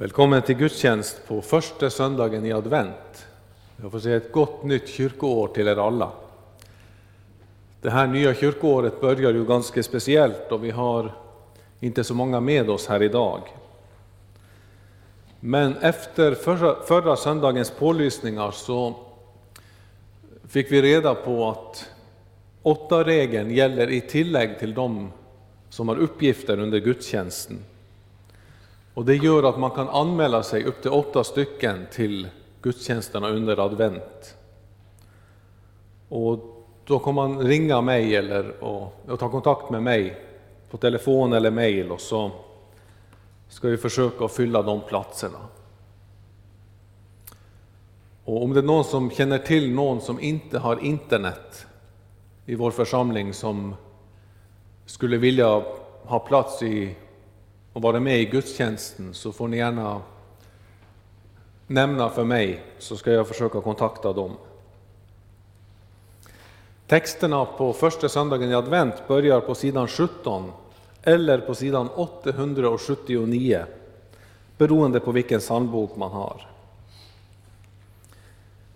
Välkommen till gudstjänst på första söndagen i advent. Jag får säga ett gott nytt kyrkoår till er alla. Det här nya kyrkoåret börjar ju ganska speciellt och vi har inte så många med oss här idag. Men efter förra, förra söndagens pålysningar så fick vi reda på att åtta regeln gäller i tillägg till de som har uppgifter under gudstjänsten. Och det gör att man kan anmäla sig upp till åtta stycken till gudstjänsterna under advent. Och då kan man ringa mig eller och, och ta kontakt med mig på telefon eller mejl och så ska vi försöka fylla de platserna. Och om det är någon som känner till någon som inte har internet i vår församling som skulle vilja ha plats i och vara med i gudstjänsten så får ni gärna nämna för mig så ska jag försöka kontakta dem. Texterna på första söndagen i advent börjar på sidan 17 eller på sidan 879 beroende på vilken psalmbok man har.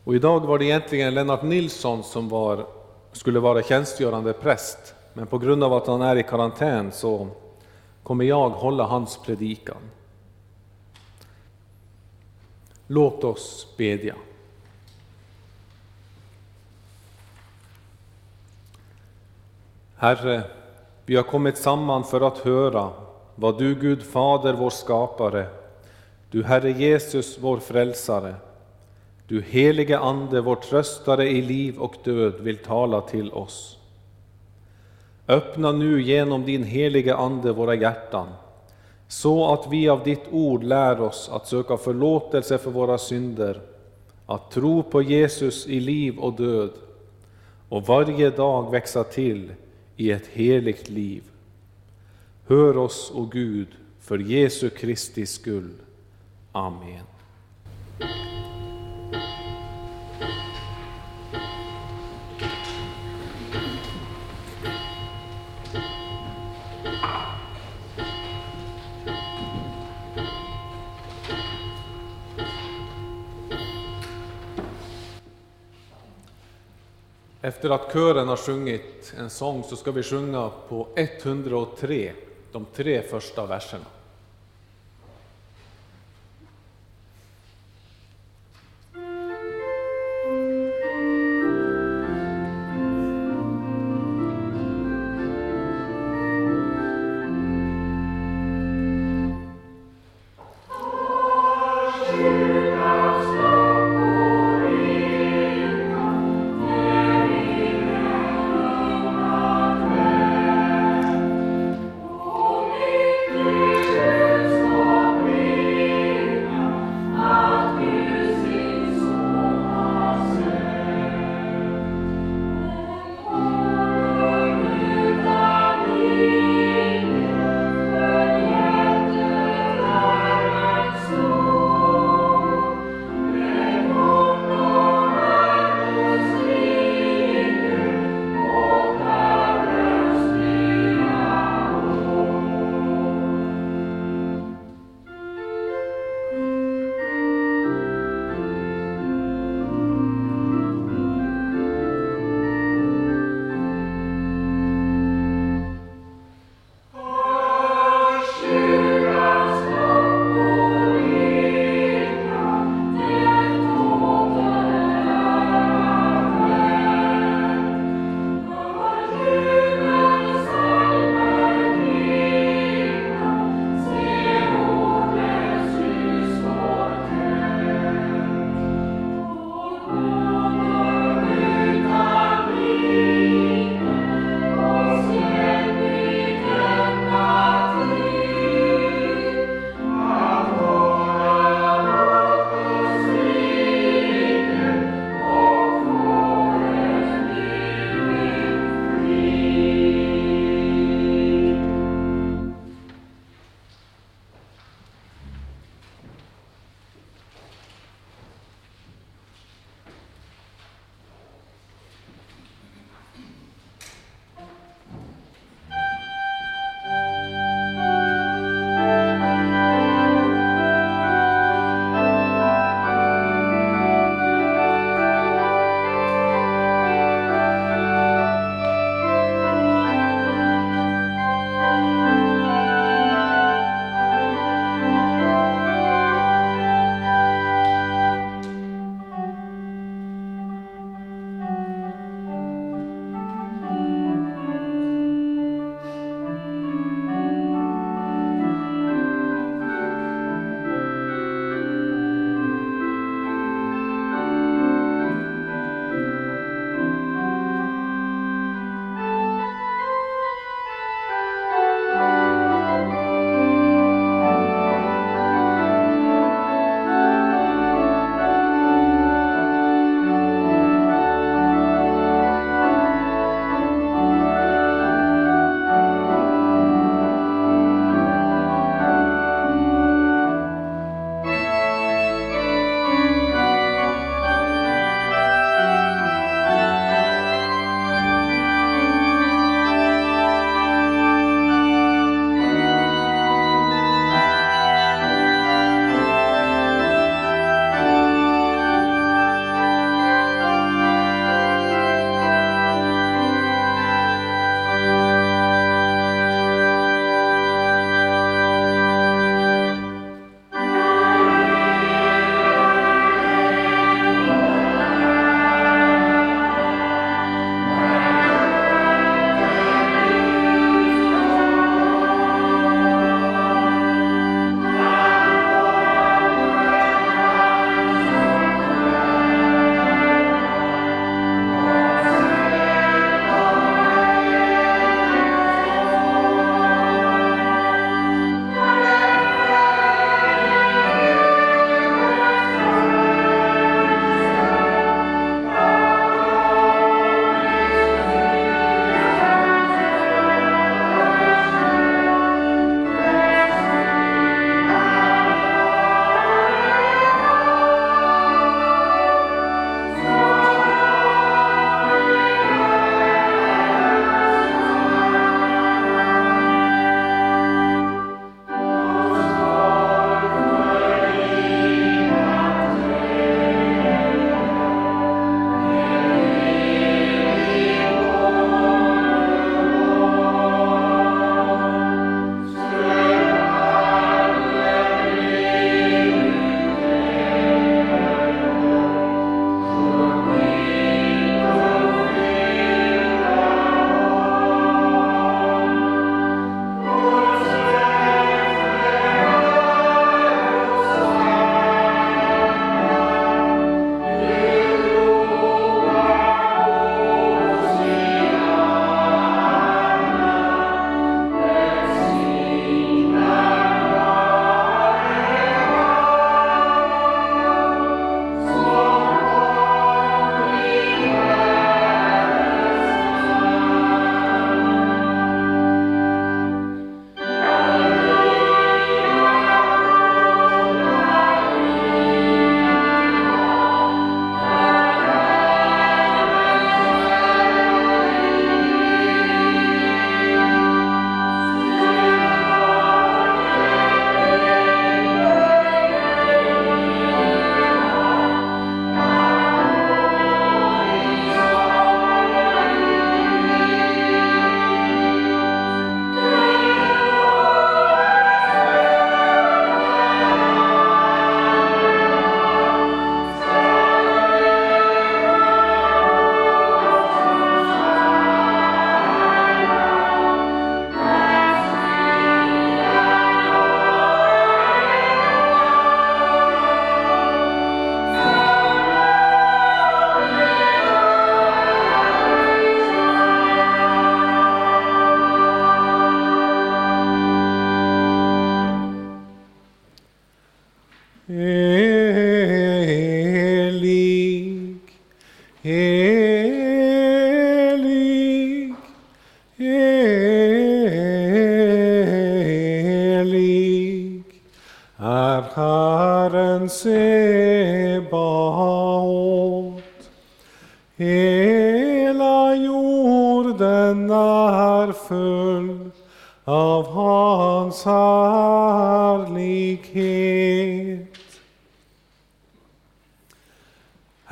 Och idag var det egentligen Lennart Nilsson som var, skulle vara tjänstgörande präst, men på grund av att han är i karantän så kommer jag hålla hans predikan. Låt oss bedja. Herre, vi har kommit samman för att höra vad du, Gud Fader, vår skapare, du Herre Jesus, vår frälsare, du helige Ande, vår tröstare i liv och död, vill tala till oss. Öppna nu genom din heliga Ande våra hjärtan, så att vi av ditt ord lär oss att söka förlåtelse för våra synder, att tro på Jesus i liv och död och varje dag växa till i ett heligt liv. Hör oss, o Gud, för Jesu Kristi skull. Amen. Efter att kören har sjungit en sång så ska vi sjunga på 103, de tre första verserna.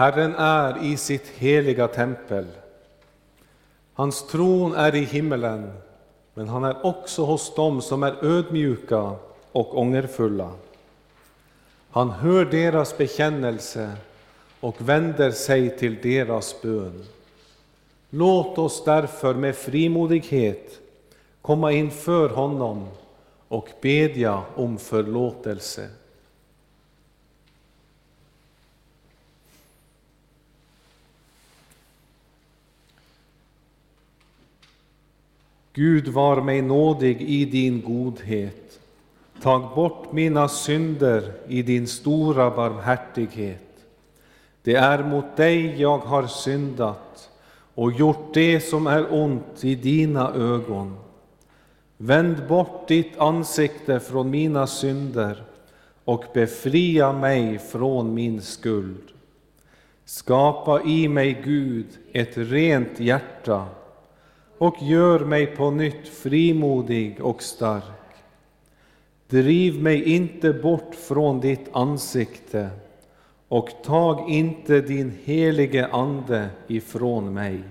Herren är i sitt heliga tempel. Hans tron är i himmelen, men han är också hos dem som är ödmjuka och ångerfulla. Han hör deras bekännelse och vänder sig till deras bön. Låt oss därför med frimodighet komma inför honom och bedja om förlåtelse. Gud var mig nådig i din godhet. Tag bort mina synder i din stora barmhärtighet. Det är mot dig jag har syndat och gjort det som är ont i dina ögon. Vänd bort ditt ansikte från mina synder och befria mig från min skuld. Skapa i mig, Gud, ett rent hjärta och gör mig på nytt frimodig och stark. Driv mig inte bort från ditt ansikte och tag inte din helige Ande ifrån mig.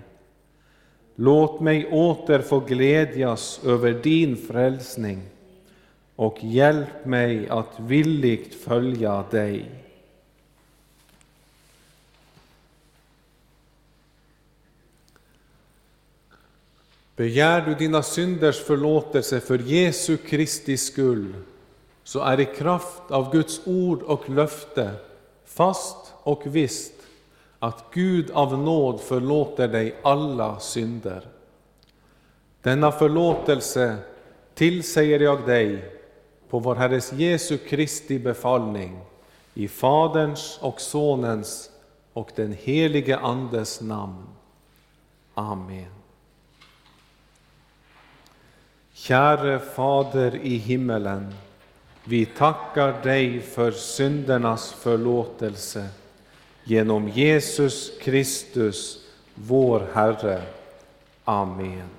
Låt mig åter få glädjas över din frälsning och hjälp mig att villigt följa dig. Begär du dina synders förlåtelse för Jesu Kristi skull, så är i kraft av Guds ord och löfte fast och visst att Gud av nåd förlåter dig alla synder. Denna förlåtelse tillsäger jag dig på vår Herres Jesu Kristi befallning i Faderns och Sonens och den helige Andes namn. Amen. Käre Fader i himmelen, vi tackar dig för syndernas förlåtelse genom Jesus Kristus, vår Herre. Amen.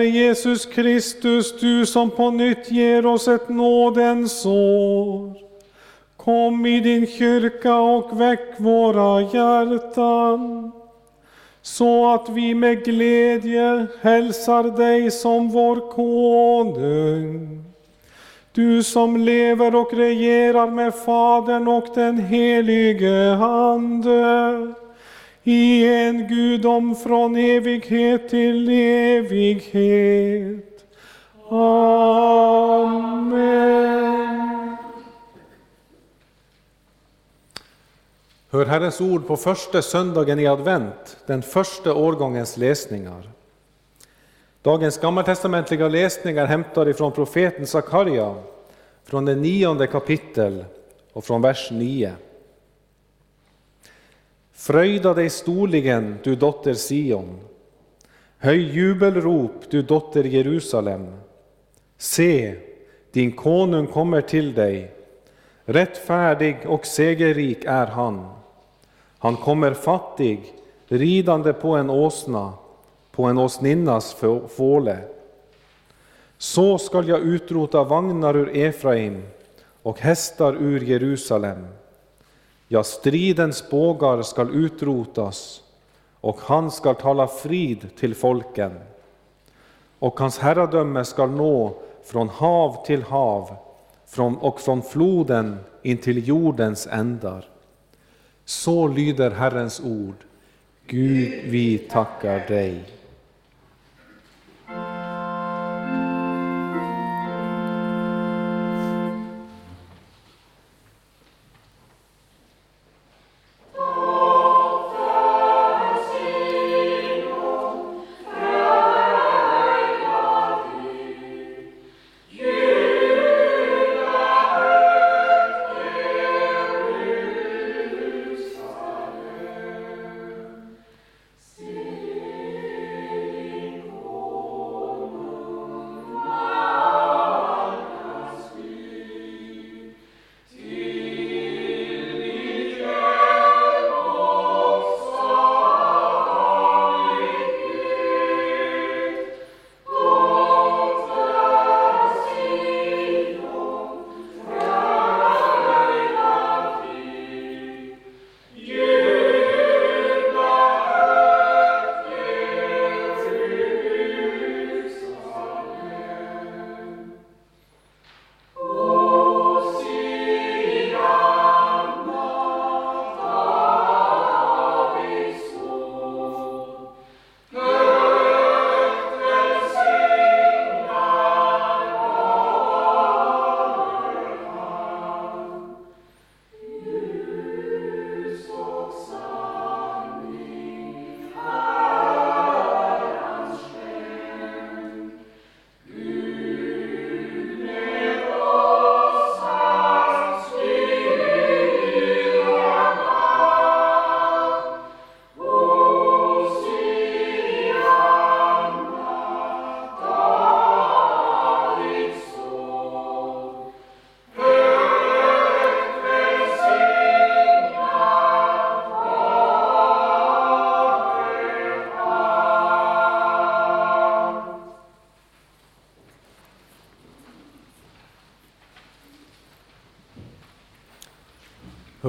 Herre Jesus Kristus, du som på nytt ger oss ett nådens år. Kom i din kyrka och väck våra hjärtan så att vi med glädje hälsar dig som vår konung. Du som lever och regerar med Fadern och den helige Ande i en gudom från evighet till evighet. Amen. Hör Herrens ord på första söndagen i advent, den första årgångens läsningar. Dagens gammaltestamentliga läsningar hämtar ifrån profeten Sakarja, från det nionde kapitel och från vers 9. Fröjda dig storligen, du dotter Sion. Höj jubelrop, du dotter Jerusalem. Se, din konung kommer till dig. Rättfärdig och segerrik är han. Han kommer fattig, ridande på en åsna, på en åsninnas fåle. Så skall jag utrota vagnar ur Efraim och hästar ur Jerusalem. Ja, stridens bågar skall utrotas och han skall tala frid till folken. Och hans herradöme skall nå från hav till hav och från floden in till jordens ändar. Så lyder Herrens ord. Gud, vi tackar dig.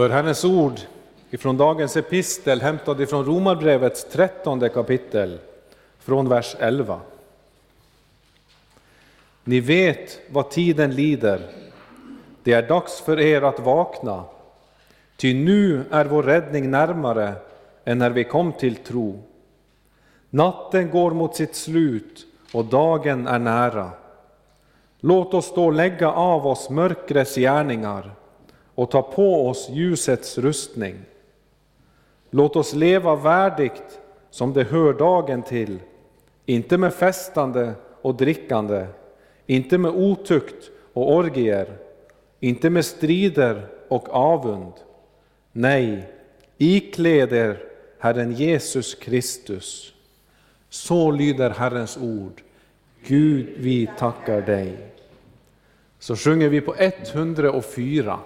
Hör Herrens ord ifrån dagens epistel hämtad ifrån Romarbrevets trettonde kapitel, från vers 11. Ni vet vad tiden lider. Det är dags för er att vakna, ty nu är vår räddning närmare än när vi kom till tro. Natten går mot sitt slut och dagen är nära. Låt oss då lägga av oss mörkrets gärningar och ta på oss ljusets rustning. Låt oss leva värdigt som det hör dagen till, inte med festande och drickande, inte med otukt och orgier, inte med strider och avund. Nej, ikläd er Herren Jesus Kristus. Så lyder Herrens ord. Gud, vi tackar dig. Så sjunger vi på 104.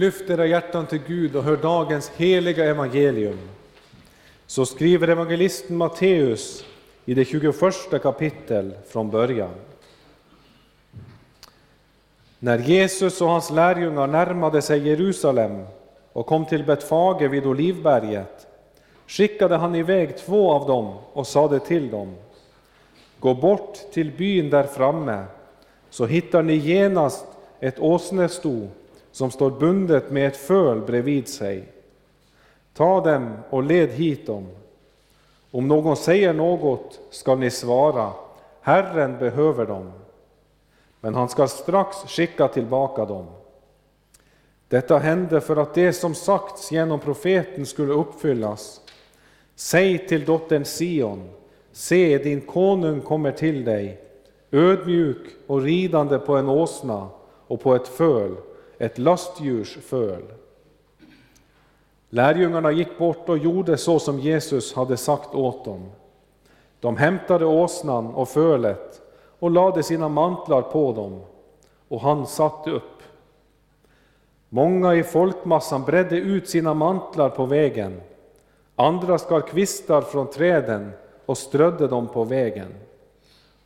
Lyft era hjärtan till Gud och hör dagens heliga evangelium. Så skriver evangelisten Matteus i det 21 kapitel från början. När Jesus och hans lärjungar närmade sig Jerusalem och kom till Betfage vid Olivberget skickade han iväg två av dem och sade till dem Gå bort till byn där framme, så hittar ni genast ett åsnesto som står bundet med ett föl bredvid sig. Ta dem och led hit dem. Om någon säger något skall ni svara, Herren behöver dem. Men han skall strax skicka tillbaka dem. Detta hände för att det som sagts genom profeten skulle uppfyllas. Säg till dottern Sion, se din konung kommer till dig, ödmjuk och ridande på en åsna och på ett föl, ett lastdjurs föl. Lärjungarna gick bort och gjorde så som Jesus hade sagt åt dem. De hämtade åsnan och fölet och lade sina mantlar på dem, och han satte upp. Många i folkmassan bredde ut sina mantlar på vägen, andra skar kvistar från träden och strödde dem på vägen.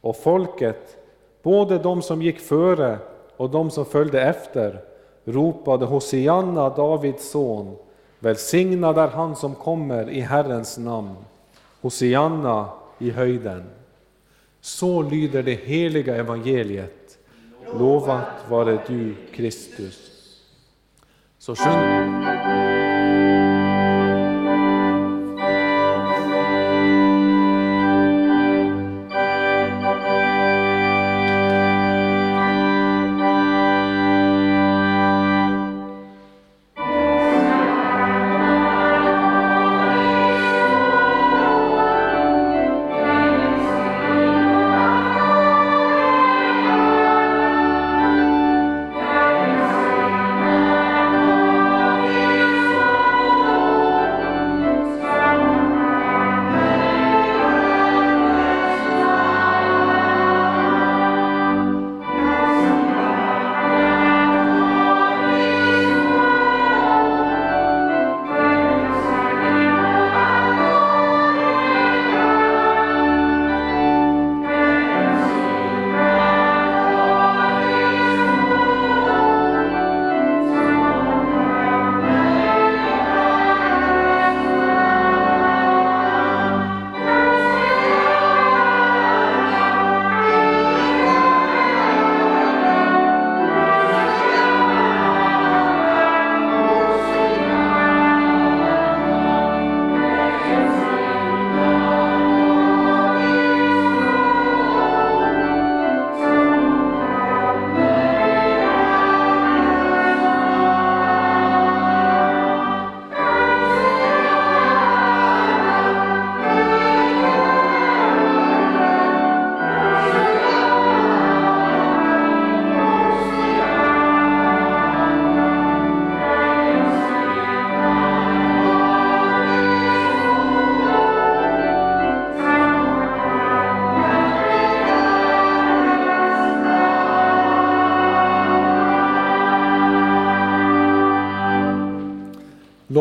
Och folket, både de som gick före och de som följde efter, ropade Hosianna, Davids son, välsignad är han som kommer i Herrens namn. Hosianna i höjden. Så lyder det heliga evangeliet. Lovat vare du, Kristus. Så sjung.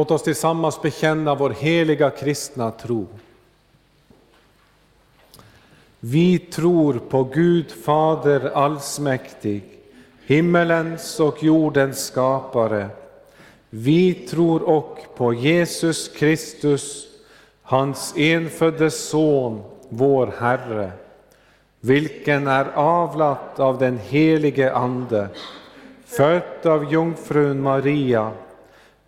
Låt oss tillsammans bekänna vår heliga kristna tro. Vi tror på Gud Fader allsmäktig, himmelens och jordens skapare. Vi tror och på Jesus Kristus, hans enfödde Son, vår Herre, vilken är avlat av den helige Ande, född av jungfrun Maria,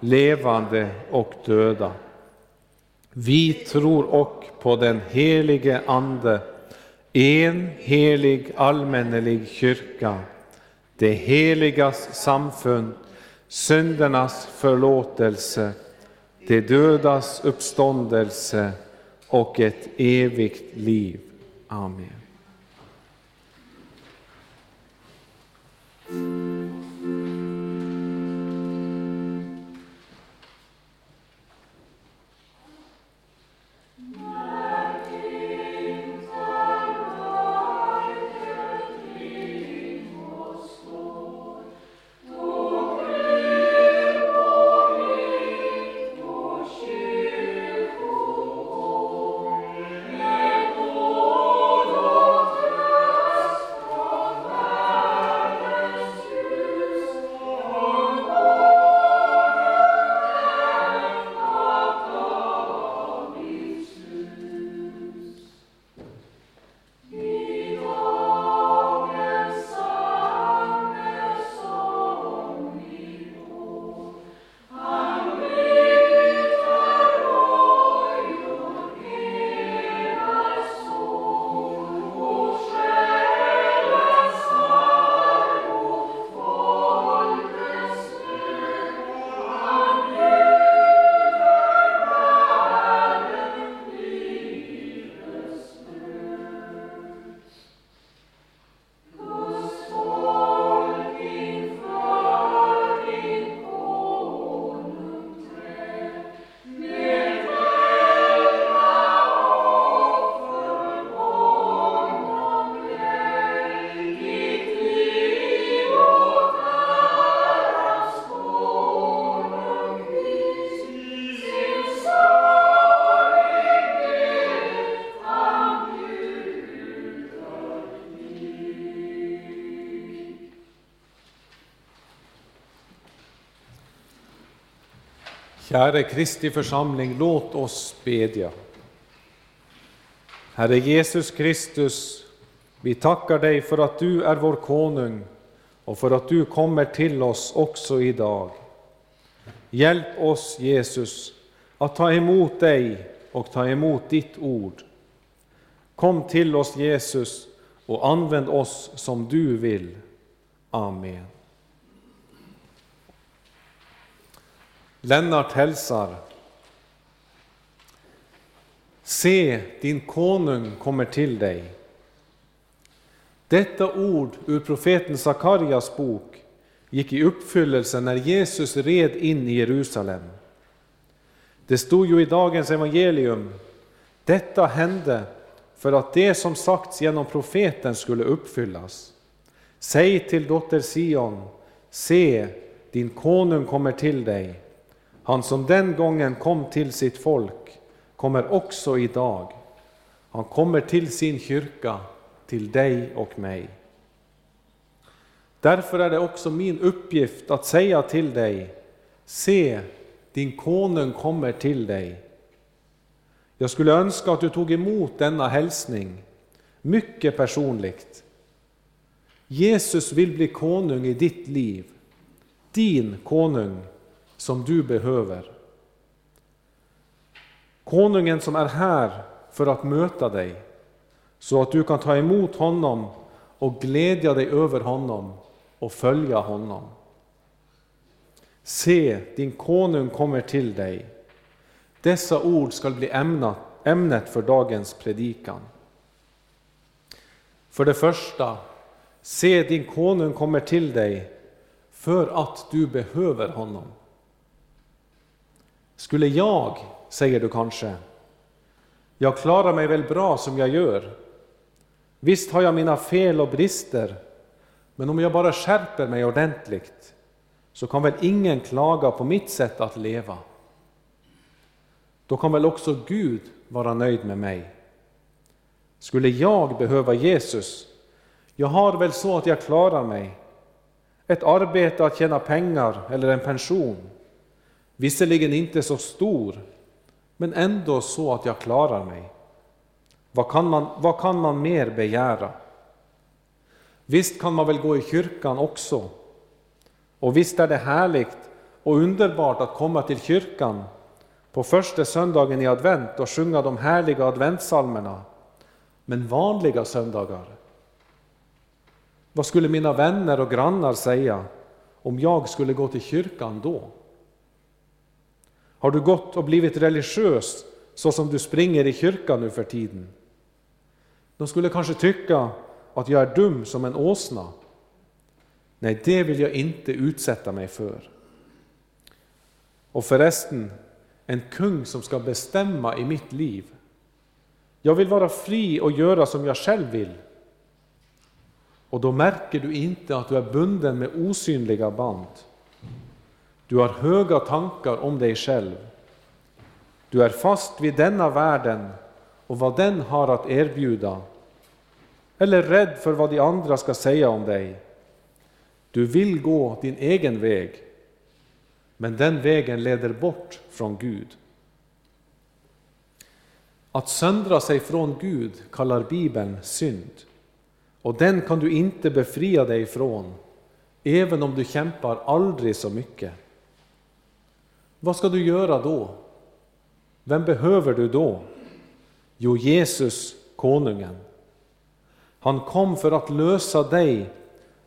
levande och döda. Vi tror och på den helige Ande, en helig allmännelig kyrka, det heligas samfund, syndernas förlåtelse, de dödas uppståndelse och ett evigt liv. Amen. Käre Kristi församling, låt oss bedja. Herre Jesus Kristus, vi tackar dig för att du är vår konung och för att du kommer till oss också idag. Hjälp oss, Jesus, att ta emot dig och ta emot ditt ord. Kom till oss, Jesus, och använd oss som du vill. Amen. Lennart hälsar. Se, din konung kommer till dig. Detta ord ur profeten Sakarjas bok gick i uppfyllelse när Jesus red in i Jerusalem. Det stod ju i dagens evangelium, detta hände för att det som sagts genom profeten skulle uppfyllas. Säg till dotter Sion, se, din konung kommer till dig. Han som den gången kom till sitt folk kommer också idag. Han kommer till sin kyrka, till dig och mig. Därför är det också min uppgift att säga till dig, se, din konung kommer till dig. Jag skulle önska att du tog emot denna hälsning, mycket personligt. Jesus vill bli konung i ditt liv, din konung som du behöver. Konungen som är här för att möta dig, så att du kan ta emot honom och glädja dig över honom och följa honom. Se, din konung kommer till dig. Dessa ord skall bli ämnet för dagens predikan. För det första, se din konung kommer till dig för att du behöver honom. Skulle jag, säger du kanske, jag klarar mig väl bra som jag gör. Visst har jag mina fel och brister, men om jag bara skärper mig ordentligt så kan väl ingen klaga på mitt sätt att leva. Då kan väl också Gud vara nöjd med mig. Skulle jag behöva Jesus, jag har väl så att jag klarar mig. Ett arbete att tjäna pengar eller en pension Visserligen inte så stor, men ändå så att jag klarar mig. Vad kan man, vad kan man mer begära? Visst kan man väl gå i kyrkan också. Och visst är det härligt och underbart att komma till kyrkan på första söndagen i advent och sjunga de härliga adventsalmerna. Men vanliga söndagar? Vad skulle mina vänner och grannar säga om jag skulle gå till kyrkan då? Har du gått och blivit religiös så som du springer i kyrkan nu för tiden? De skulle kanske tycka att jag är dum som en åsna. Nej, det vill jag inte utsätta mig för. Och förresten, en kung som ska bestämma i mitt liv. Jag vill vara fri och göra som jag själv vill. Och då märker du inte att du är bunden med osynliga band. Du har höga tankar om dig själv. Du är fast vid denna världen och vad den har att erbjuda, eller rädd för vad de andra ska säga om dig. Du vill gå din egen väg, men den vägen leder bort från Gud. Att söndra sig från Gud kallar Bibeln synd, och den kan du inte befria dig från, även om du kämpar aldrig så mycket. Vad ska du göra då? Vem behöver du då? Jo, Jesus, konungen. Han kom för att lösa dig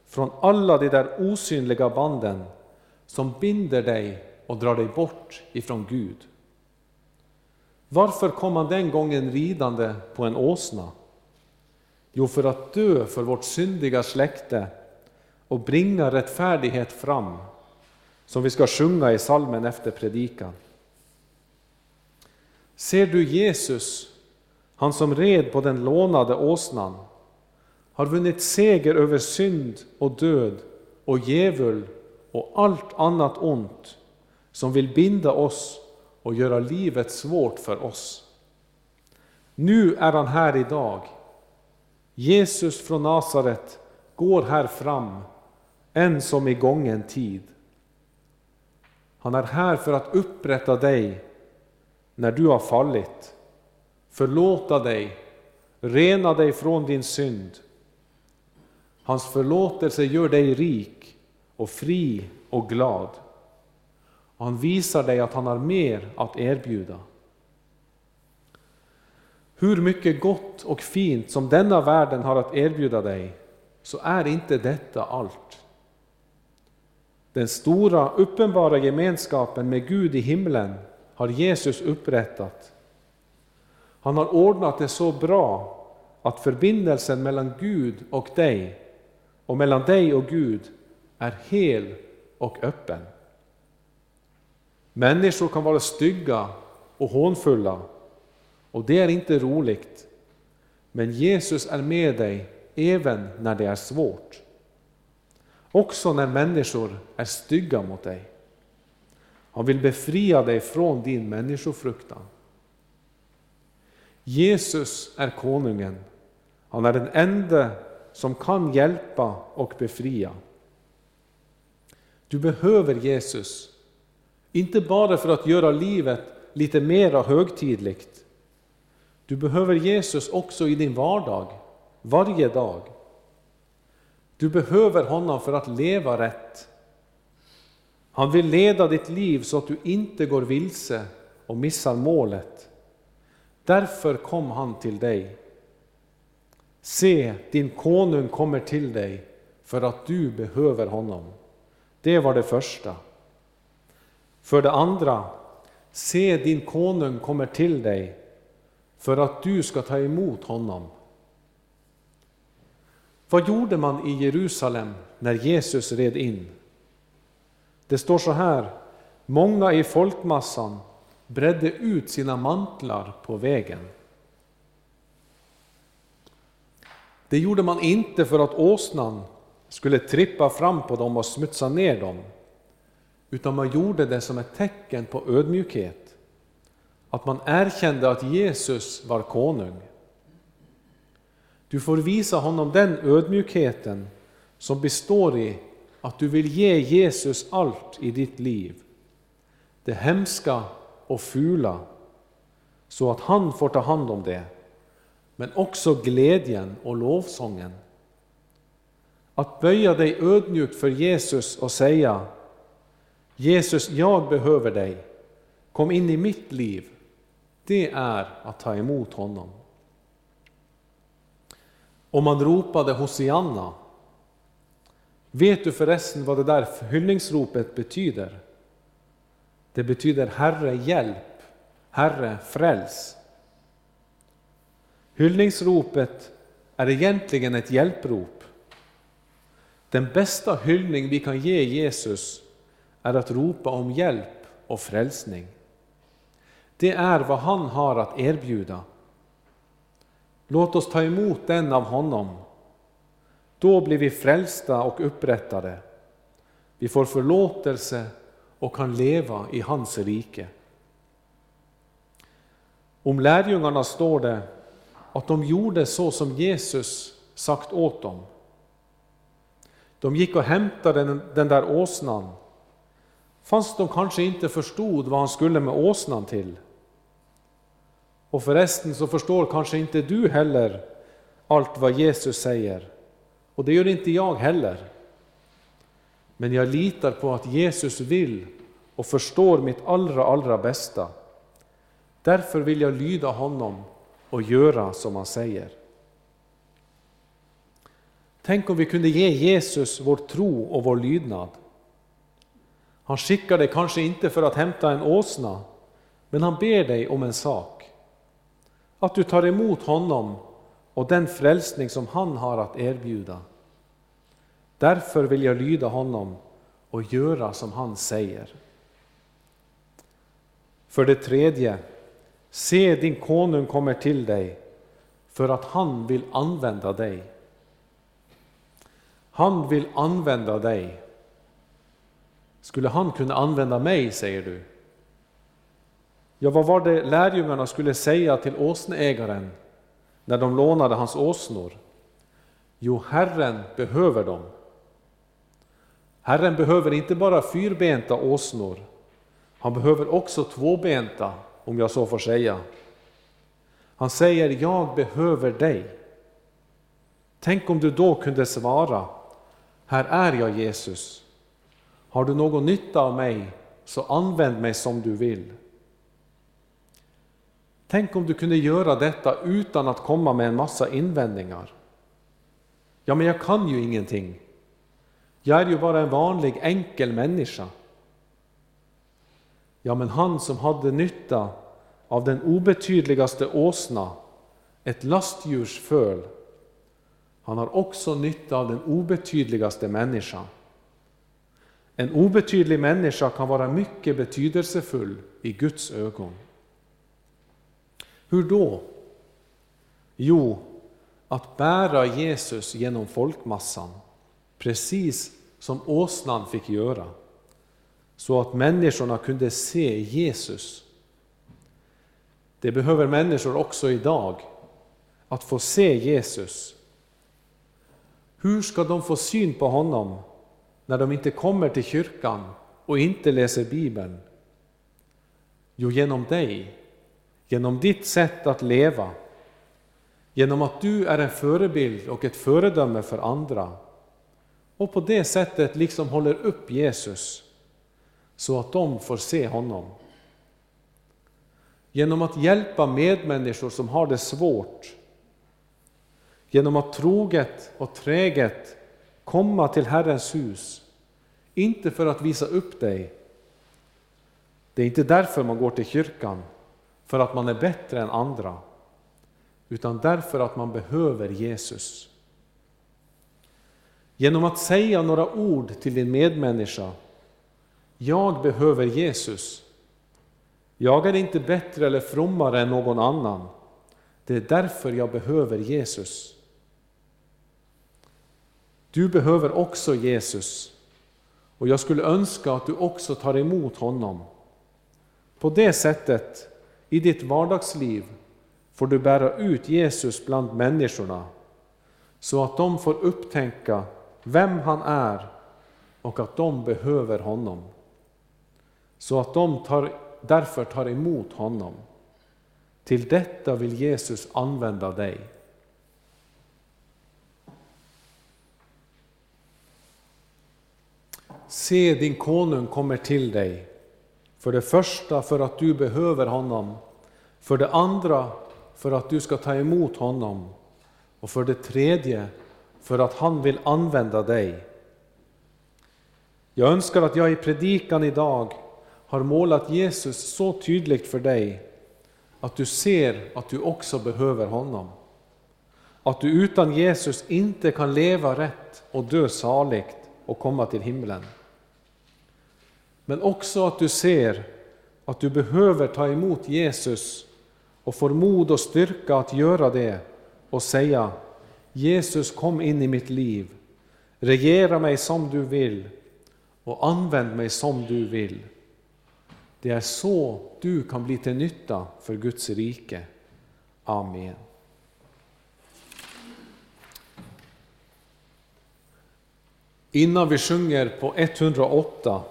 från alla de där osynliga banden som binder dig och drar dig bort ifrån Gud. Varför kom han den gången ridande på en åsna? Jo, för att dö för vårt syndiga släkte och bringa rättfärdighet fram, som vi ska sjunga i salmen efter predikan. Ser du Jesus, han som red på den lånade åsnan, har vunnit seger över synd och död och djävul och allt annat ont som vill binda oss och göra livet svårt för oss. Nu är han här idag. Jesus från Nasaret går här fram, än som i gången tid. Han är här för att upprätta dig när du har fallit, förlåta dig, rena dig från din synd. Hans förlåtelse gör dig rik och fri och glad. Han visar dig att han har mer att erbjuda. Hur mycket gott och fint som denna världen har att erbjuda dig, så är inte detta allt. Den stora uppenbara gemenskapen med Gud i himlen har Jesus upprättat. Han har ordnat det så bra att förbindelsen mellan Gud och dig och mellan dig och Gud är hel och öppen. Människor kan vara stygga och hånfulla och det är inte roligt. Men Jesus är med dig även när det är svårt. Också när människor är stygga mot dig. Han vill befria dig från din människofruktan. Jesus är konungen. Han är den enda som kan hjälpa och befria. Du behöver Jesus, inte bara för att göra livet lite mera högtidligt. Du behöver Jesus också i din vardag, varje dag. Du behöver honom för att leva rätt. Han vill leda ditt liv så att du inte går vilse och missar målet. Därför kom han till dig. Se, din konung kommer till dig för att du behöver honom. Det var det första. För det andra, se din konung kommer till dig för att du ska ta emot honom. Vad gjorde man i Jerusalem när Jesus red in? Det står så här, många i folkmassan bredde ut sina mantlar på vägen. Det gjorde man inte för att åsnan skulle trippa fram på dem och smutsa ner dem, utan man gjorde det som ett tecken på ödmjukhet. Att man erkände att Jesus var konung. Du får visa honom den ödmjukheten som består i att du vill ge Jesus allt i ditt liv. Det hemska och fula, så att han får ta hand om det. Men också glädjen och lovsången. Att böja dig ödmjukt för Jesus och säga Jesus, jag behöver dig. Kom in i mitt liv. Det är att ta emot honom. Och man ropade Hosianna Vet du förresten vad det där hyllningsropet betyder? Det betyder Herre hjälp, Herre fräls. Hyllningsropet är egentligen ett hjälprop. Den bästa hyllning vi kan ge Jesus är att ropa om hjälp och frälsning. Det är vad han har att erbjuda. Låt oss ta emot den av honom. Då blir vi frälsta och upprättade. Vi får förlåtelse och kan leva i hans rike. Om lärjungarna står det att de gjorde så som Jesus sagt åt dem. De gick och hämtade den, den där åsnan, fast de kanske inte förstod vad han skulle med åsnan till. Och förresten så förstår kanske inte du heller allt vad Jesus säger, och det gör inte jag heller. Men jag litar på att Jesus vill och förstår mitt allra, allra bästa. Därför vill jag lyda honom och göra som han säger. Tänk om vi kunde ge Jesus vår tro och vår lydnad. Han skickar dig kanske inte för att hämta en åsna, men han ber dig om en sak. Att du tar emot honom och den frälsning som han har att erbjuda. Därför vill jag lyda honom och göra som han säger. För det tredje, se din konung kommer till dig för att han vill använda dig. Han vill använda dig. Skulle han kunna använda mig, säger du? Ja, vad var det lärjungarna skulle säga till åsneägaren när de lånade hans åsnor? Jo, Herren behöver dem. Herren behöver inte bara fyrbenta åsnor, han behöver också tvåbenta, om jag så får säga. Han säger, jag behöver dig. Tänk om du då kunde svara, här är jag Jesus. Har du någon nytta av mig, så använd mig som du vill. Tänk om du kunde göra detta utan att komma med en massa invändningar. Ja, men jag kan ju ingenting. Jag är ju bara en vanlig enkel människa. Ja, men han som hade nytta av den obetydligaste åsna, ett lastdjurs föl, han har också nytta av den obetydligaste människan. En obetydlig människa kan vara mycket betydelsefull i Guds ögon. Hur då? Jo, att bära Jesus genom folkmassan, precis som åsnan fick göra, så att människorna kunde se Jesus. Det behöver människor också idag, att få se Jesus. Hur ska de få syn på honom när de inte kommer till kyrkan och inte läser Bibeln? Jo, genom dig, genom ditt sätt att leva, genom att du är en förebild och ett föredöme för andra och på det sättet liksom håller upp Jesus så att de får se honom. Genom att hjälpa medmänniskor som har det svårt, genom att troget och träget komma till Herrens hus, inte för att visa upp dig. Det är inte därför man går till kyrkan, för att man är bättre än andra, utan därför att man behöver Jesus. Genom att säga några ord till din medmänniska. Jag behöver Jesus. Jag är inte bättre eller frommare än någon annan. Det är därför jag behöver Jesus. Du behöver också Jesus och jag skulle önska att du också tar emot honom. På det sättet, i ditt vardagsliv, får du bära ut Jesus bland människorna så att de får upptänka vem han är och att de behöver honom. Så att de tar, därför tar emot honom. Till detta vill Jesus använda dig. Se, din konung kommer till dig. För det första för att du behöver honom. För det andra för att du ska ta emot honom. Och för det tredje för att han vill använda dig. Jag önskar att jag i predikan idag har målat Jesus så tydligt för dig att du ser att du också behöver honom. Att du utan Jesus inte kan leva rätt och dö saligt och komma till himlen. Men också att du ser att du behöver ta emot Jesus och får mod och styrka att göra det och säga Jesus kom in i mitt liv, regera mig som du vill och använd mig som du vill. Det är så du kan bli till nytta för Guds rike. Amen. Innan vi sjunger på 108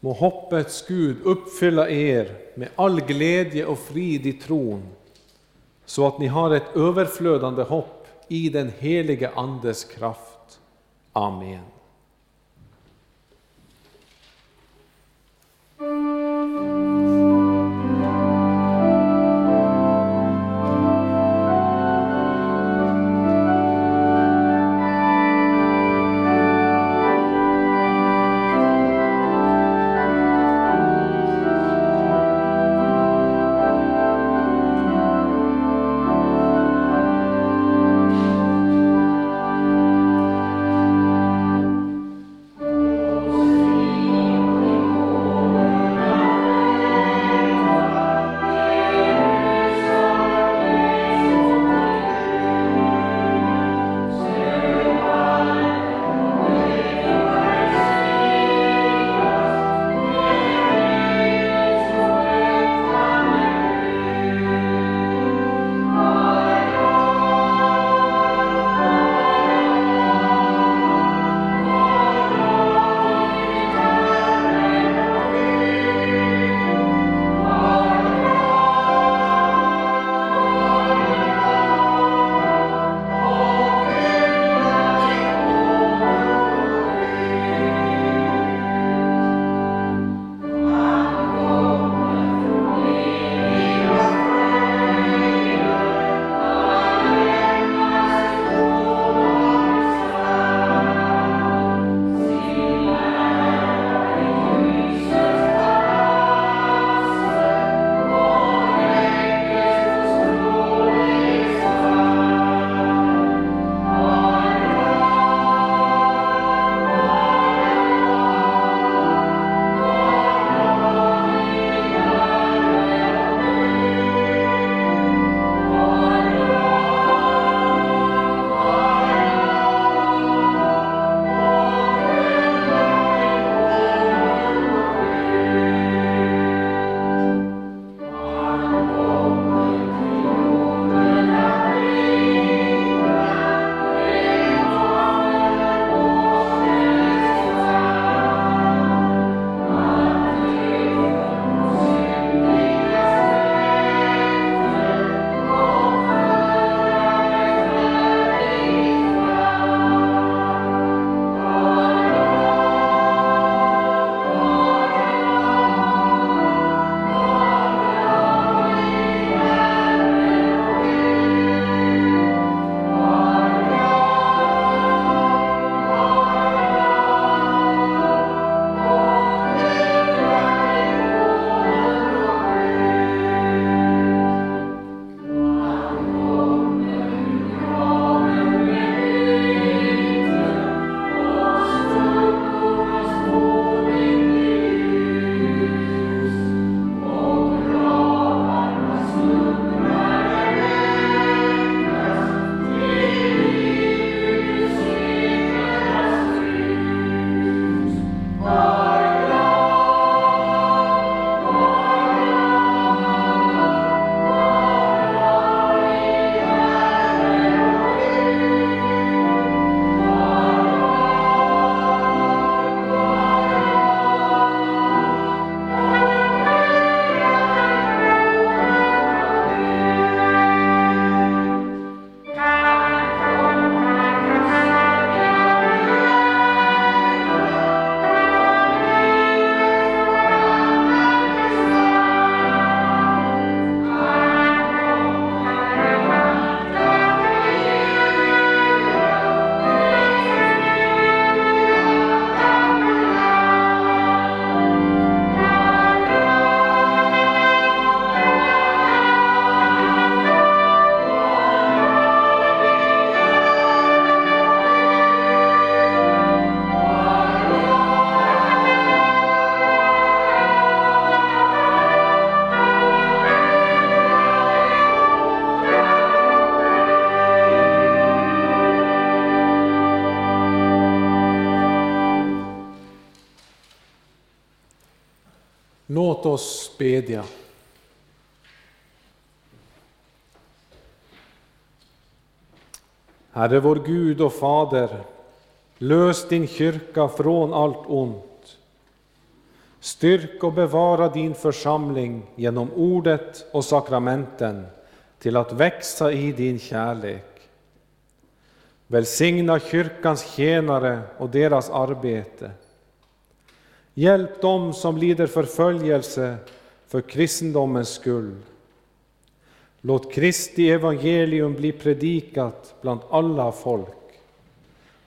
Må hoppets Gud uppfylla er med all glädje och frid i tron, så att ni har ett överflödande hopp i den helige Andes kraft. Amen. Låt oss bedja. Herre vår Gud och Fader, lös din kyrka från allt ont. Styrk och bevara din församling genom ordet och sakramenten till att växa i din kärlek. Välsigna kyrkans tjänare och deras arbete. Hjälp dem som lider förföljelse för kristendomens skull. Låt Kristi evangelium bli predikat bland alla folk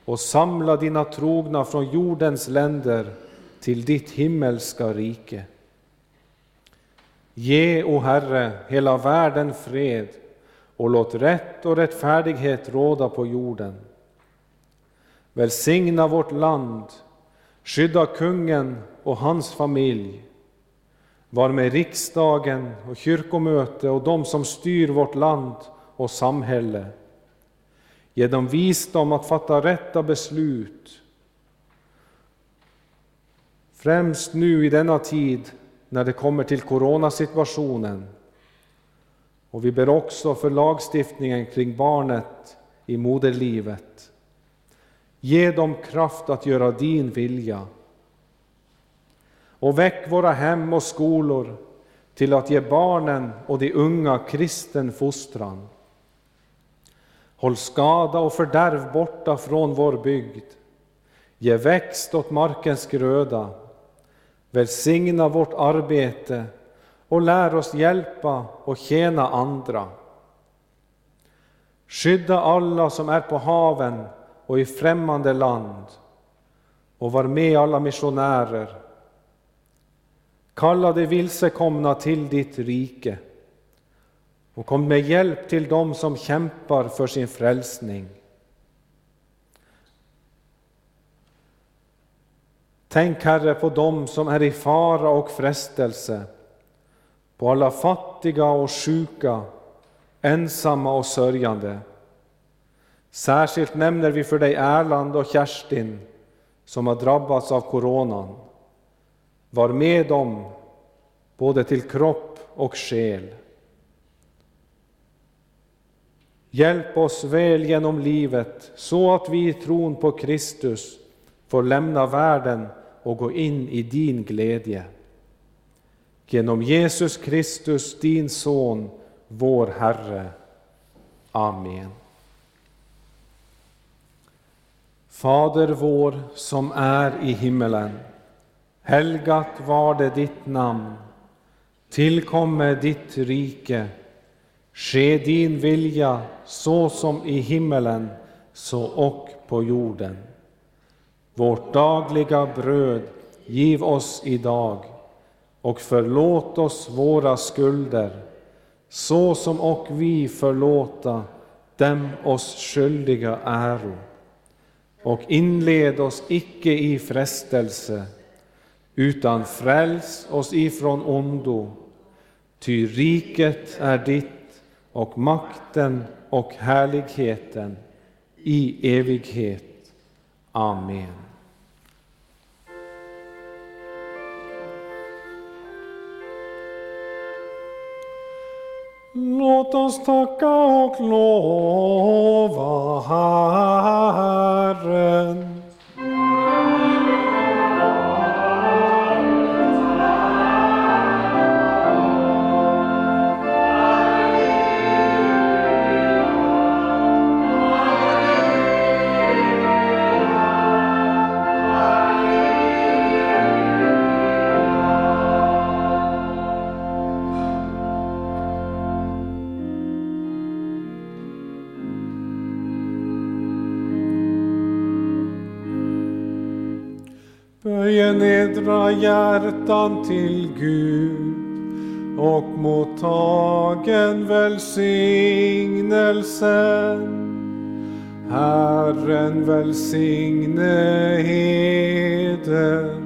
och samla dina trogna från jordens länder till ditt himmelska rike. Ge, o Herre, hela världen fred och låt rätt och rättfärdighet råda på jorden. Välsigna vårt land, skydda kungen och hans familj. Var med riksdagen och kyrkomöte och de som styr vårt land och samhälle. Ge dem visdom att fatta rätta beslut. Främst nu i denna tid när det kommer till coronasituationen. Och vi ber också för lagstiftningen kring barnet i moderlivet. Ge dem kraft att göra din vilja. Och väck våra hem och skolor till att ge barnen och de unga kristen fostran. Håll skada och fördärv borta från vår bygd. Ge växt åt markens gröda. Välsigna vårt arbete och lär oss hjälpa och tjäna andra. Skydda alla som är på haven och i främmande land och var med alla missionärer. Kalla de vilsekomna till ditt rike och kom med hjälp till dem som kämpar för sin frälsning. Tänk, Herre, på dem som är i fara och frestelse, på alla fattiga och sjuka, ensamma och sörjande. Särskilt nämner vi för dig Erland och Kerstin som har drabbats av coronan. Var med dem, både till kropp och själ. Hjälp oss väl genom livet så att vi i tron på Kristus får lämna världen och gå in i din glädje. Genom Jesus Kristus, din Son, vår Herre. Amen. Fader vår som är i himmelen. Helgat var det ditt namn. Tillkomme ditt rike. Ske din vilja så som i himmelen, så och på jorden. Vårt dagliga bröd giv oss idag och förlåt oss våra skulder så som och vi förlåta dem oss skyldiga äro. Och inled oss icke i frestelse utan fräls oss ifrån ondo. Ty riket är ditt och makten och härligheten i evighet. Amen. Låt oss tacka och lova Herren. Böje edra hjärtan till Gud och mottagen välsignelsen. Herren välsigne heder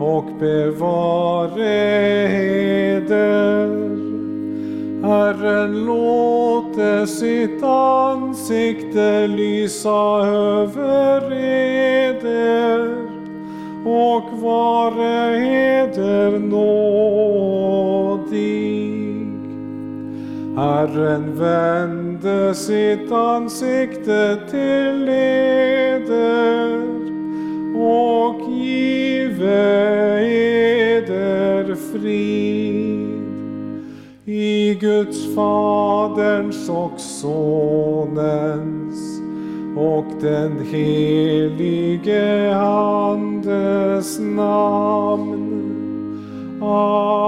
och bevare heder. Herren låte sitt ansikte lysa över eder och vare eder nådig. Herren vände sitt ansikte till eder och give eder frid. I Guds Faderns och Sonens och den helige Andes namn. Amen.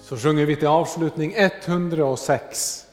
Så sjunger vi till avslutning 106.